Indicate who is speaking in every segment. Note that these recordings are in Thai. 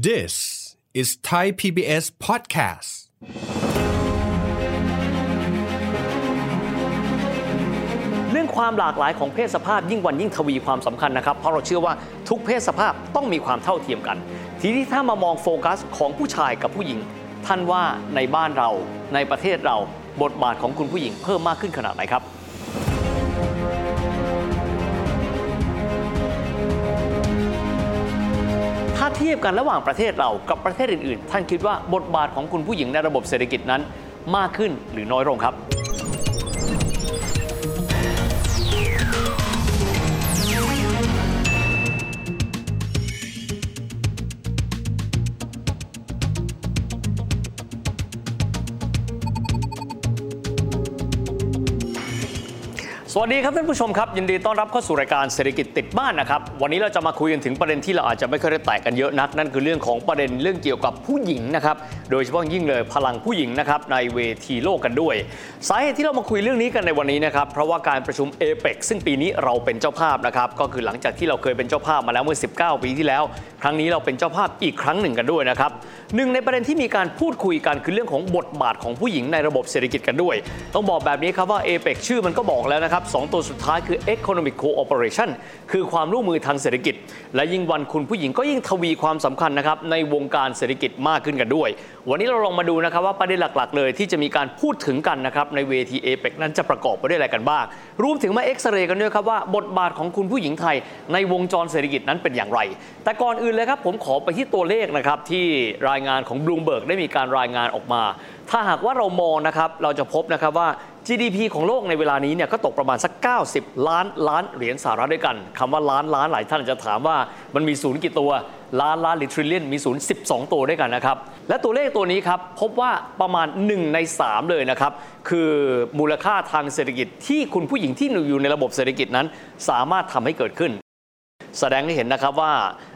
Speaker 1: This is Thai PBS podcast.
Speaker 2: เรื่องความหลากหลายของเพศสภาพยิ่งวันยิ่งทวีความสำคัญนะครับ เพราะเราเชื่อว่าทุกเพศสภาพต้องมีความเท่าเทียมกัน ทีนี้ถ้ามามองโฟกัสของผู้ชายกับผู้หญิง ท่านว่าในบ้านเราในประเทศเราบทบาทของคุณผู้หญิงเพิ่มมากขึ้นขนาดไหนครับ ทียบกันระหว่างประเทศเรากับประเทศอื่นๆ ท่านคิดว่าบทบาทของคุณผู้หญิงในระบบเศรษฐกิจนั้นมากขึ้นหรือน้อยลงครับ สวัสดีครับท่านผู้ชมครับ ยินดีต้อนรับเข้าสู่รายการเศรษฐกิจติดบ้านนะครับ วันนี้เราจะมาคุยกันถึงประเด็นที่เราอาจจะไม่เคยได้แตะกันเยอะนัก นั่นคือเรื่องของประเด็นเรื่องเกี่ยวกับผู้หญิงนะครับ โดยเฉพาะยิ่งเลยพลังผู้หญิงนะครับในเวทีโลกกันด้วย สาเหตุที่เรามาคุยเรื่องนี้กันในวันนี้นะครับ เพราะว่าการประชุมเอเปกซึ่งปีนี้เราเป็นเจ้าภาพนะครับ ก็คือหลังจากที่เราเคยเป็นเจ้าภาพมาแล้วเมื่อ 19 ปีที่แล้ว ครั้งนี้เราเป็นเจ้าภาพอีกครั้งหนึ่งกันด้วยนะครับหนึ่งในประเด็นที่มีการพูดคุยกันคือเรื่องของบทบาทของผู้หญิงในระบบเศรษฐกิจกันด้วย ต้องบอกแบบนี้ครับว่าเอเปกชื่อมันก็บอกแล้วนะครับสองตัวสุดท้ายคือ Economic Cooperation คือความร่วมมือทางเศรษฐกิจ และยิ่งวันคุณผู้หญิงก็ยิ่งทวีความสำคัญนะครับในวงการเศรษฐกิจมากขึ้นกันด้วย วันนี้เราลองมาดูนะครับว่าประเด็นหลักๆ เลยที่จะมีการพูดถึงกันนะครับในเวทีเอเปกนั้นจะประกอบไปด้วยอะไรกันบ้างรวมถึงมาเอ็กซเรย์กันด้วยครับว่าบทบาทของคุณผู้หญิงไทย ในวงจรเศรษฐกิจนั้นเป็นอย่างไร แต่ก่อนอื่นเลยครับผมขอไปที่ตัวเลขนะครับที่รายงานของ Bloomberg ได้มีการรายงานออกมา ถ้าหากว่าเรามองนะครับเราจะพบนะครับว่า GDP ของโลกในเวลานี้เนี่ยก็ตกประมาณสัก 90 ล้านล้านเหรียญสหรัฐด้วยกันคำว่าล้านล้านหลายท่านอาจจะถามว่ามันมีศูนย์กี่ตัว ล้านล้านหรือ trillion มีศูนย์12 ตัวด้วยกันนะครับ และตัวเลขตัวนี้ครับ พบว่าประมาณ 1 ใน 3 เลยนะครับ คือมูลค่าทางเศรษฐกิจที่คุณผู้หญิงที่อยู่ในระบบเศรษฐกิจนั้น สามารถทำให้เกิดขึ้น แสดงให้เห็นนะครับว่า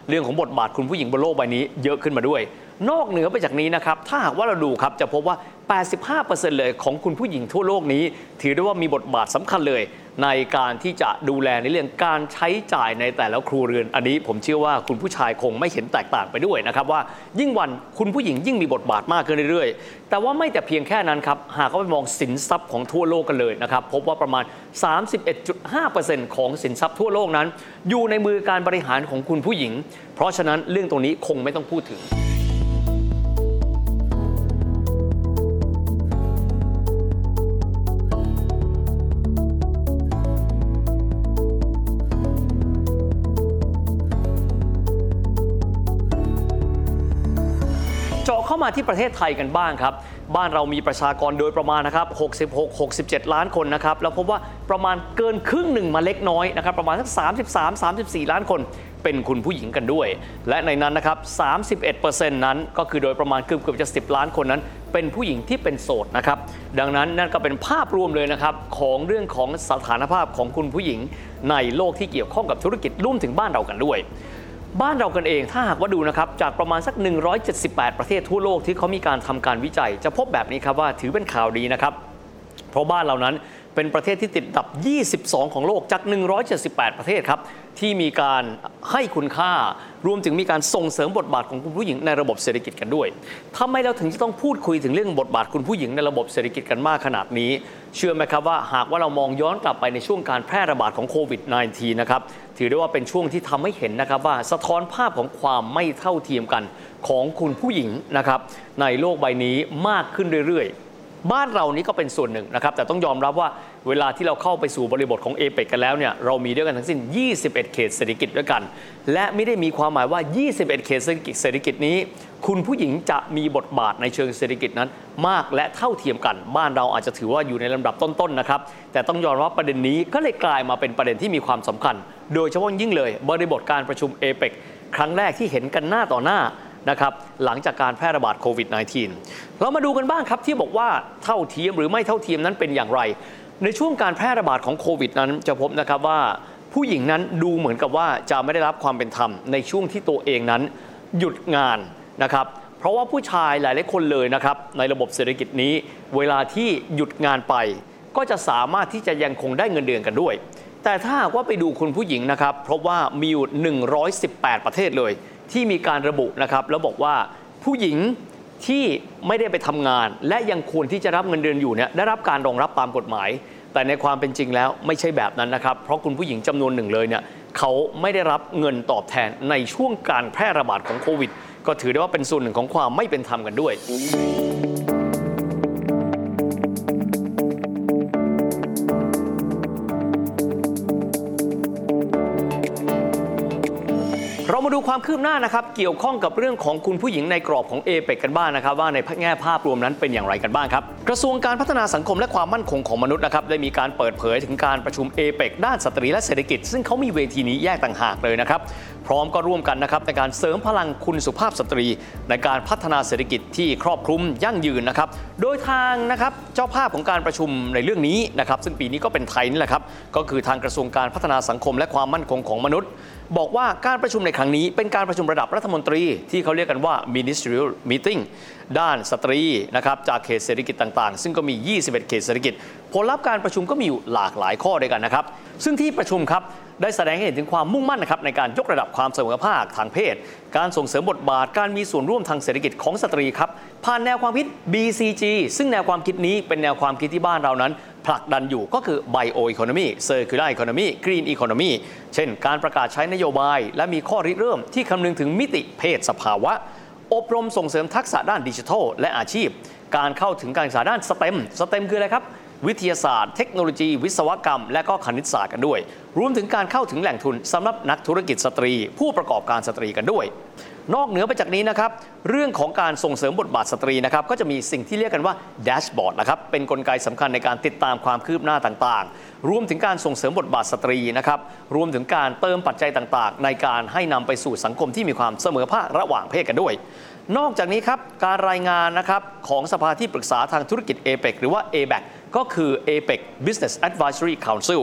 Speaker 2: เรื่องของบทบาทคุณผู้หญิงบนโลกใบนี้เยอะขึ้นมาด้วย นอกเหนือไปจากนี้นะครับถ้าหากว่าเราดูครับจะพบว่า 85%เลยของคุณผู้หญิงทั่วโลกนี้ ถือได้ว่ามีบทบาทสำคัญเลย ในการที่จะดูแลในเรื่องการใช้จ่ายในแต่ละครัวเรือน อันนี้ผมเชื่อว่าคุณผู้ชายคงไม่เห็นแตกต่างไปด้วยนะครับว่ายิ่งวันคุณผู้หญิงยิ่งมีบทบาทมากขึ้นเรื่อยๆ แต่ว่าไม่แต่เพียงแค่นั้นครับหากเราไปมองสินทรัพย์ของทั่วโลกกันเลยนะครับพบว่าประมาณ 31.5%ของสินทรัพย์ทั่วโลกนั้น อยู่ในมือการบริหารของคุณผู้หญิง เพราะฉะนั้นเรื่องตรงนี้คงไม่ต้องพูดถึง มาที่ประเทศไทยกันบ้างครับ บ้านเรามีประชากรโดยประมาณนะครับ66 67 ล้านคนนะครับแล้วพบว่าประมาณเกินครึ่งหนึ่งมาเล็กน้อยนะครับประมาณสัก33 34 ล้านคนเป็นคุณผู้หญิงกันด้วย และในนั้นนะครับ 31%นั้นก็คือโดยประมาณเกือบเกือบจะ 10 ล้านคนนั้น เป็นผู้หญิงที่เป็นโสดนะครับ ดังนั้นนั่นก็เป็นภาพรวมเลยนะครับ ของเรื่องของสถานภาพของคุณผู้หญิงในโลกที่เกี่ยวข้องกับธุรกิจร่วมถึงบ้านเรากันด้วย บ้านเรากันเองถ้าหากว่าดูนะครับจากประมาณสัก 178 ประเทศทั่วโลกที่เขามีการทำการวิจัย จะพบแบบนี้ครับว่าถือเป็นข่าวดีนะครับ เพราะบ้านเรานั้นเป็นประเทศที่ติดดับ 22 ของโลกจาก 178 ประเทศครับ ที่มีการให้คุณค่า รวมถึงมีการส่งเสริมบทบาทของคุณผู้หญิงในระบบเศรษฐกิจกันด้วยทำไมเราถึงจะต้องพูดคุยถึงเรื่องบทบาทคุณผู้หญิงในระบบเศรษฐกิจกันมากขนาดนี้ เชื่อไหมครับว่าหากว่าเรามองย้อนกลับไปในช่วงการแพร่ระบาดของโควิด -19 นะครับถือได้ว่าเป็นช่วงที่ทำให้เห็นนะครับว่าสะท้อนภาพของความไม่เท่าเทียมกันของคุณผู้หญิงนะครับในโลกใบนี้มากขึ้นเรื่อยๆ บ้านเรานี้ก็เป็นส่วนหนึ่งนะครับ แต่ต้องยอมรับว่าเวลาที่เราเข้าไปสู่บริบทของเอเปกกันแล้วเนี่ยเรามีด้วยกันทั้งสิ้น 21 เขตเศรษฐกิจด้วยกัน และไม่ได้มีความหมายว่า 21 เขตเศรษฐกิจเศรษฐกิจนี้ คุณผู้หญิงจะมีบทบาทในเชิงเศรษฐกิจนั้น มากและเท่าเทียมกัน บ้านเราอาจจะถือว่าอยู่ในลำดับต้นๆนะครับแต่ต้องยอมรับประเด็นนี้ก็เลยกลายมาเป็นประเด็นที่มีความสำคัญ โดยเฉพาะยิ่งเลย บริบทการประชุมเอเปกครั้งแรกที่เห็นกันหน้าต่อหน้า นะครับหลังจากการแพร่ระบาดโควิด -19 เรามาดูกันบ้างครับที่บอกว่าเท่าเทียมหรือไม่เท่าเทียมนั้นเป็นอย่างไร ในช่วงการแพร่ระบาดของโควิดนั้นจะพบนะครับว่าผู้หญิงนั้นดูเหมือนกับว่าจะไม่ได้รับความเป็นธรรมในช่วงที่ตัวเองนั้นหยุดงานนะครับเพราะว่าผู้ชายหลายๆคนเลยนะครับในระบบเศรษฐกิจนี้ เวลาที่หยุดงานไป ก็จะสามารถที่จะยังคงได้เงินเดือนกันด้วย แต่ถ้าว่าไปดูคุณผู้หญิงนะครับพบว่ามีอยู่ 118 ประเทศเลย ที่มีการระบุนะครับแล้วบอกว่าผู้หญิงที่ไม่ได้ไปทำงาน และยังควรที่จะรับเงินเดือนอยู่เนี่ยได้รับการรองรับตามกฎหมาย แต่ในความเป็นจริงแล้วไม่ใช่แบบนั้นนะครับ เพราะคุณผู้หญิงจำนวนหนึ่งเลยเนี่ยเขาไม่ได้รับเงินตอบแทนในช่วงการแพร่ระบาดของโควิด ก็ถือได้ว่าเป็นส่วนหนึ่งของความไม่เป็นธรรมกันด้วย เรามาดูความคืบหน้านะครับ เกี่ยวข้องกับเรื่องของคุณผู้หญิงในกรอบของเอเปกกันบ้างนะครับ ว่าในแง่ภาพรวมนั้นเป็นอย่างไรกันบ้างครับ กระทรวงการพัฒนาสังคมและความมั่นคงของมนุษย์นะครับได้มีการเปิดเผยถึงการประชุมเอเปกด้านสตรีและเศรษฐกิจ ซึ่งเขามีเวทีนี้แยกต่างหากเลยนะครับ พร้อมก็ร่วมกันนะครับในการเสริมพลังคุณสุภาพสตรี ในการพัฒนาเศรษฐกิจที่ครอบคลุมยั่งยืนนะครับ โดยทางนะครับเจ้าภาพของการประชุมในเรื่องนี้นะครับ ซึ่งปีนี้ก็เป็นไทยนี่แหละครับ ก็คือทางกระทรวงการพัฒนาสังคมและความมั่นคงของมนุษย์ บอกว่าการประชุมในครั้งนี้ เป็นการประชุมระดับรัฐมนตรีที่เขาเรียกกันว่า ministerial meeting ด้านสตรีนะครับจากเขตเศรษฐกิจต่างๆ ซึ่งก็มี 21 เขตเศรษฐกิจ ผลลัพธ์การประชุมก็มีอยู่หลากหลายข้อด้วยกันนะครับ ซึ่งที่ประชุมครับ ได้แสดงให้เห็นถึงความมุ่งมั่นนะครับในการยกระดับความเสมอภาคทางเพศ การส่งเสริมบทบาทการมีส่วนร่วมทางเศรษฐกิจของสตรีครับผ่านแนวความคิด BCG ซึ่งแนวความคิดนี้เป็นแนวความคิดที่บ้านเรานั้นผลักดันอยู่ก็คือ Bio Economy Circular Economy Green Economy เช่น การประกาศใช้นโยบาย และมีข้อริเริ่มที่คำนึงถึงมิติเพศสภาวะ อบรมส่งเสริมทักษะด้านดิจิทัล และอาชีพ การเข้าถึงการศึกษาด้านสเต็มสเต็มคืออะไรครับ วิทยาศาสตร์ เทคโนโลยี วิศวกรรม และก็คณิตศาสตร์กันด้วย รวมถึงการเข้าถึงแหล่งทุนสำหรับนักธุรกิจสตรี ผู้ประกอบการสตรีกันด้วย นอกเหนือไปจากนี้นะครับเรื่องของการส่งเสริมบทบาทสตรีนะครับก็จะมีสิ่งที่เรียกกันว่า dashboard นะครับเป็นกลไกสำคัญในการติดตามความคืบหน้าต่างๆ รวมถึงการส่งเสริมบทบาทสตรีนะครับรวมถึงการเติมปัจจัยต่างๆ ในการให้นำไปสู่สังคมที่มีความเสมอภาคระหว่างเพศกันด้วยนอกจากนี้ครับ การรายงานนะครับของสภาที่ปรึกษาทางธุรกิจ APEC หรือว่า ABAC ก็คือ APEC Business Advisory Council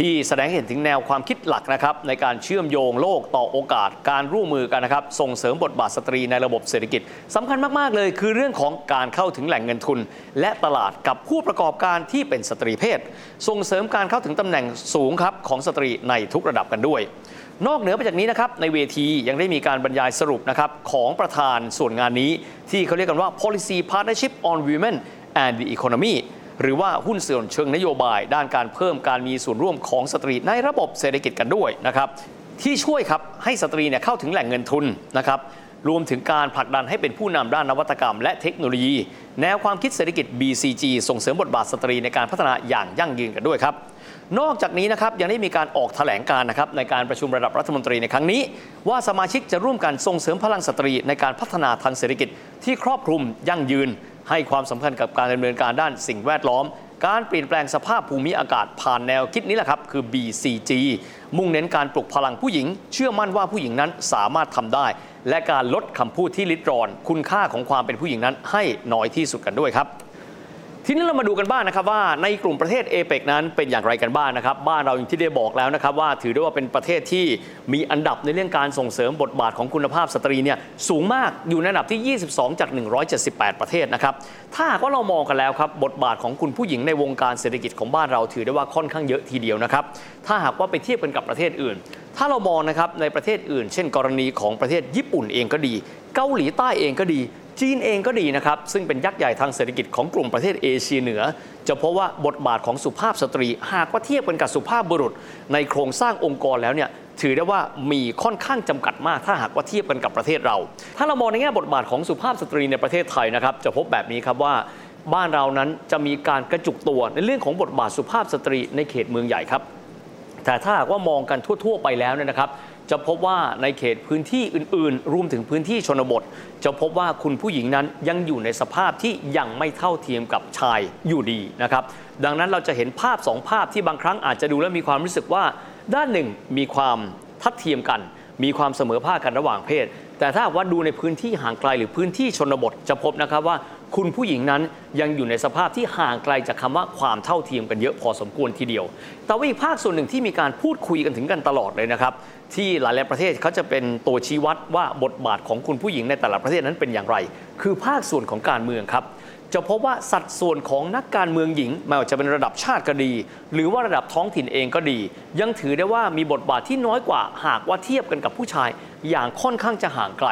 Speaker 2: ที่แสดงเห็นถึงแนวความคิดหลักนะครับในการเชื่อมโยงโลกต่อโอกาสการร่วมมือกันนะครับส่งเสริมบทบาทสตรีในระบบเศรษฐกิจสำคัญมาก ๆ เลยคือเรื่องของการเข้าถึงแหล่งเงินทุน และตลาดกับผู้ประกอบการที่เป็นสตรีเพศ ส่งเสริมการเข้าถึงตำแหน่งสูงครับของสตรีในทุกระดับกันด้วย นอกเหนือไปจากนี้นะครับในเวทียังได้มีการบรรยายสรุปนะครับของประธานส่วนงานนี้ ที่เขาเรียกกันว่า policy partnership on women and the economy หรือว่าหุ้นส่วนเชิงนโยบาย ด้านการเพิ่มการมีส่วนร่วมของสตรีในระบบเศรษฐกิจกันด้วยนะครับที่ช่วยครับให้สตรีเนี่ยเข้าถึงแหล่งเงินทุนนะครับรวมถึงการผลักดันให้เป็นผู้นำด้านนวัตกรรมและเทคโนโลยี แนวความคิดเศรษฐกิจ BCG ส่งเสริมบทบาทสตรีในการพัฒนาอย่างยั่งยืนกันด้วยครับนอกจากนี้นะครับยังได้มีการออกแถลงการนะครับในการประชุมระดับรัฐมนตรีในครั้งนี้ ว่าสมาชิกจะร่วมกันส่งเสริมพลังสตรีในการพัฒนาทางเศรษฐกิจที่ครอบคลุมยั่งยืน ให้ความสำคัญกับการดำเนินการด้านสิ่งแวดล้อม การเปลี่ยนแปลงสภาพภูมิอากาศผ่านแนวคิดนี้แหละครับ คือ BCG มุ่งเน้นการปลุกพลังผู้หญิง เชื่อมั่นว่าผู้หญิงนั้นสามารถทำได้ และการลดคำพูดที่ลิดรอน คุณค่าของความเป็นผู้หญิงนั้นให้น้อยที่สุดกันด้วยครับ ทีนี้เรามาดูกันบ้างนะครับว่าในกลุ่มประเทศเอเปกนั้นเป็นอย่างไรกันบ้างนะครับ บ้านเราอย่างที่ได้บอกแล้วนะครับว่าถือได้ว่าเป็นประเทศที่มีอันดับในเรื่องการส่งเสริมบทบาทของคุณภาพสตรีเนี่ยสูงมากอยู่ในอันดับที่ 22 จาก 178 ประเทศนะครับถ้าหากว่าเรามองกันแล้วครับบทบาทของคุณผู้หญิงในวงการเศรษฐกิจของบ้านเราถือได้ว่าค่อนข้างเยอะทีเดียวนะครับถ้าหากว่าไปเทียบกันกับประเทศอื่น ถ้าเรามองนะครับในประเทศอื่น เช่น กรณีของประเทศญี่ปุ่นเองก็ดี เกาหลีใต้เองก็ดี จีนเองก็ดีนะครับ ซึ่งเป็นยักษ์ใหญ่ทางเศรษฐกิจของกลุ่มประเทศเอเชียเหนือ จะพบว่าบทบาทของสุภาพสตรี หากว่าเทียบกันกับสุภาพบุรุษ ในโครงสร้างองค์กรแล้วเนี่ยถือได้ว่ามีค่อนข้างจำกัดมาก ถ้าหากว่าเทียบกันกับประเทศเรา ถ้าเรามองในแง่บทบาทของสุภาพสตรีในประเทศไทยนะครับจะพบแบบนี้ครับว่าบ้านเรานั้นจะมีการกระจุกตัวในเรื่องของบทบาทสุภาพสตรีในเขตเมืองใหญ่ครับ แต่ถ้าหากว่ามองกันทั่ว ๆ ไปแล้วเนี่ยนะครับ จะพบว่าในเขตพื้นที่อื่น ๆ รวมถึงพื้นที่ชนบท จะพบว่าคุณผู้หญิงนั้นยังอยู่ในสภาพที่ยังไม่เท่าเทียมกับชายอยู่ดีนะครับ ดังนั้นเราจะเห็นภาพสองภาพที่บางครั้งอาจจะดูแล้วมีความรู้สึกว่า ด้านหนึ่งมีความทัดเทียมกัน มีความเสมอภาคกันระหว่างเพศ แต่ถ้าว่าดูในพื้นที่ห่างไกลหรือพื้นที่ชนบทจะพบนะครับว่า คุณผู้หญิงนั้นยังอยู่ในสภาพที่ห่างไกลจากคำว่าความเท่าเทียมกันเยอะพอสมควรทีเดียว แต่ว่าอีกภาคส่วนหนึ่งที่มีการพูดคุยกันถึงกันตลอดเลยนะครับ ที่หลายๆประเทศเขาจะเป็นตัวชี้วัดว่าบทบาทของคุณผู้หญิงในแต่ละประเทศนั้นเป็นอย่างไร คือภาคส่วนของการเมืองครับจะพบว่าสัดส่วนของนักการเมืองหญิงไม่ว่าจะเป็นระดับชาติก็ดี หรือว่าระดับท้องถิ่นเองก็ดี ยังถือได้ว่ามีบทบาทที่น้อยกว่าหากว่าเทียบกันกับผู้ชาย อย่างค่อนข้างจะห่างไกล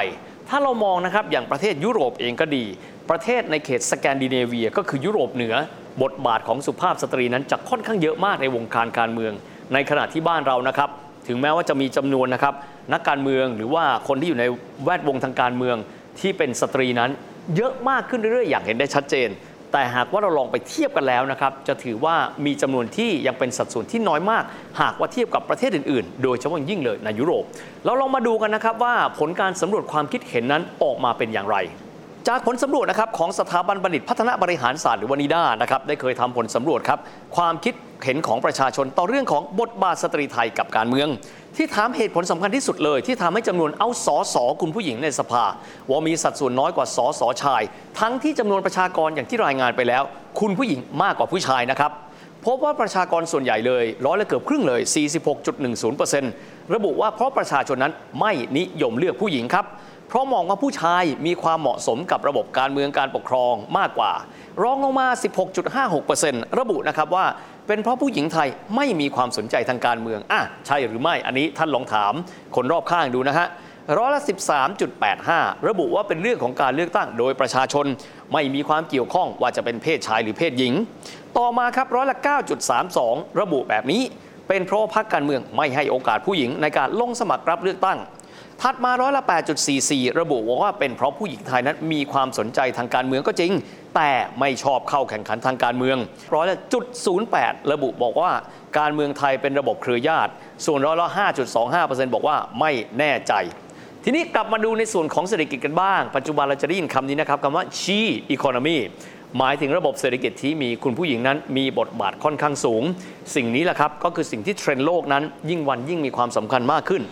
Speaker 2: ถ้าเรามองนะครับอย่างประเทศยุโรปเองก็ดี ประเทศในเขตสแกนดิเนเวีย ก็คือยุโรปเหนือ บทบาทของสุภาพสตรีนั้นจะค่อนข้างเยอะมากในวงการการเมือง ในขณะที่บ้านเรานะครับ ถึงแม้ว่าจะมีจำนวนนะครับนักการเมืองหรือว่าคนที่อยู่ในแวดวงทางการเมืองที่เป็นสตรีนั้น เยอะมากขึ้นเรื่อยๆ อย่างเห็นได้ชัดเจน แต่หากว่าเราลองไปเทียบกันแล้วนะครับจะถือว่ามีจำนวนที่ยังเป็นสัดส่วนที่น้อยมาก หากว่าเทียบกับประเทศอื่นๆ โดยเฉพาะยิ่งเลยในยุโรป เราลองมาดูกันนะครับว่าผลการสำรวจความคิดเห็นนั้นออกมาเป็นอย่างไร จากผลสำรวจนะครับของสถาบันบัณฑิตพัฒนาบริหารศาสตร์หรือวานิด้านะครับได้เคยทำผลสำรวจครับความคิดเห็นของประชาชนต่อเรื่องของบทบาทสตรีไทยกับการเมือง ที่ถามเหตุผลสำคัญที่สุดเลย ที่ทำให้จำนวนเอาสอสอคุณผู้หญิงในสภา ว่ามีสัดส่วนน้อยกว่าสอสอชาย ทั้งที่จำนวนประชากรอย่างที่รายงานไปแล้ว คุณผู้หญิงมากกว่าผู้ชายนะครับพบว่าประชากรส่วนใหญ่เลยร้อยละเกือบครึ่งเลย 46.10%ระบุว่าเพราะประชาชนนั้นไม่นิยมเลือกผู้หญิงครับ เพราะมองว่าผู้ชายมีความเหมาะสมกับระบบการเมืองการปกครองมากกว่า รองลงมา 16.56%ระบุนะครับว่าเป็นเพราะผู้หญิงไทยไม่มีความสนใจทางการเมืองอะใช่หรือไม่อันนี้ท่านลองถาม คนรอบข้างดูนะฮะร้อยละ 13.85 ระบุว่าเป็นเรื่องของการเลือกตั้งโดยประชาชน ไม่มีความเกี่ยวข้องว่าจะเป็นเพศชายหรือเพศหญิง ต่อมาครับร้อยละ 9.32 ระบุแบบนี้ เป็นเพราะพรรคการเมืองไม่ให้โอกาสผู้หญิงในการลงสมัครรับเลือกตั้ง ถัดมาร้อยละ 8.44 ระบุว่าเป็นเพราะผู้หญิงไทยนั้นมีความสนใจทางการเมืองก็จริง แต่ไม่ชอบเข้าแข่งขันทางการเมืองร้อยละจุด08 ระบุบอกว่าการเมืองไทยเป็นระบบเครือญาติ ส่วนร้อยละ 5.25%บอกว่าไม่แน่ใจทีนี้กลับมาดูในส่วนของเศรษฐกิจกันบ้าง ปัจจุบันเราจะได้ยินคำนี้นะครับคำว่า she economy หมายถึงระบบเศรษฐกิจที่มีคุณผู้หญิงนั้น มีบทบาทค่อนข้างสูง สิ่งนี้แหละครับ ก็คือสิ่งที่เทรนด์โลกนั้นยิ่งวันยิ่งมีความสำคัญมากขึ้น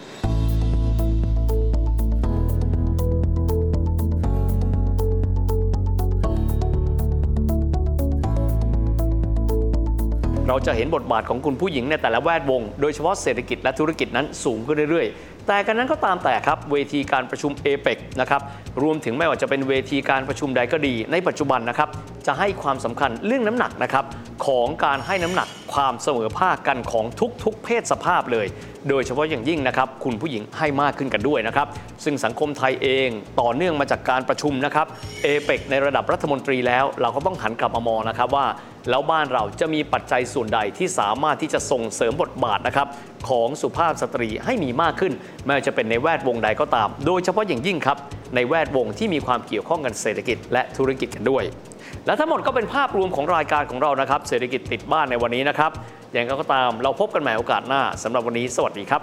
Speaker 2: เราจะเห็นบทบาทของคุณผู้หญิงในแต่ละแวดวง โดยเฉพาะเศรษฐกิจและธุรกิจนั้นสูงขึ้นเรื่อยๆ แต่กันนั้นก็ตามแต่ครับเวทีการประชุมเอเปกนะครับรวมถึงไม่ว่าจะเป็นเวทีการประชุมใดก็ดี ในปัจจุบันนะครับจะให้ความสำคัญเรื่องน้ำหนักนะครับของการให้น้ำหนักความเสมอภาคกันของทุกๆ เพศสภาพเลย โดยเฉพาะอย่างยิ่งนะครับคุณผู้หญิงให้มากขึ้นกันด้วยนะครับซึ่งสังคมไทยเองต่อเนื่องมาจากการประชุมนะครับเอเปกในระดับรัฐมนตรีแล้ว เราก็ต้องหันกลับมามองนะครับว่า แล้วบ้านเราจะมีปัจจัยส่วนใดที่สามารถที่จะส่งเสริมบทบาทนะครับของสุภาพสตรีให้มีมากขึ้นไม่ว่าจะเป็นในแวดวงใดก็ตาม โดยเฉพาะอย่างยิ่งครับ ในแวดวงที่มีความเกี่ยวข้องกันเศรษฐกิจและธุรกิจกันด้วย และทั้งหมดก็เป็นภาพรวมของรายการของเรานะครับเศรษฐกิจติดบ้านในวันนี้นะครับอย่างไรก็ตามเราพบกันใหม่โอกาสหน้าสำหรับวันนี้ สวัสดีครับ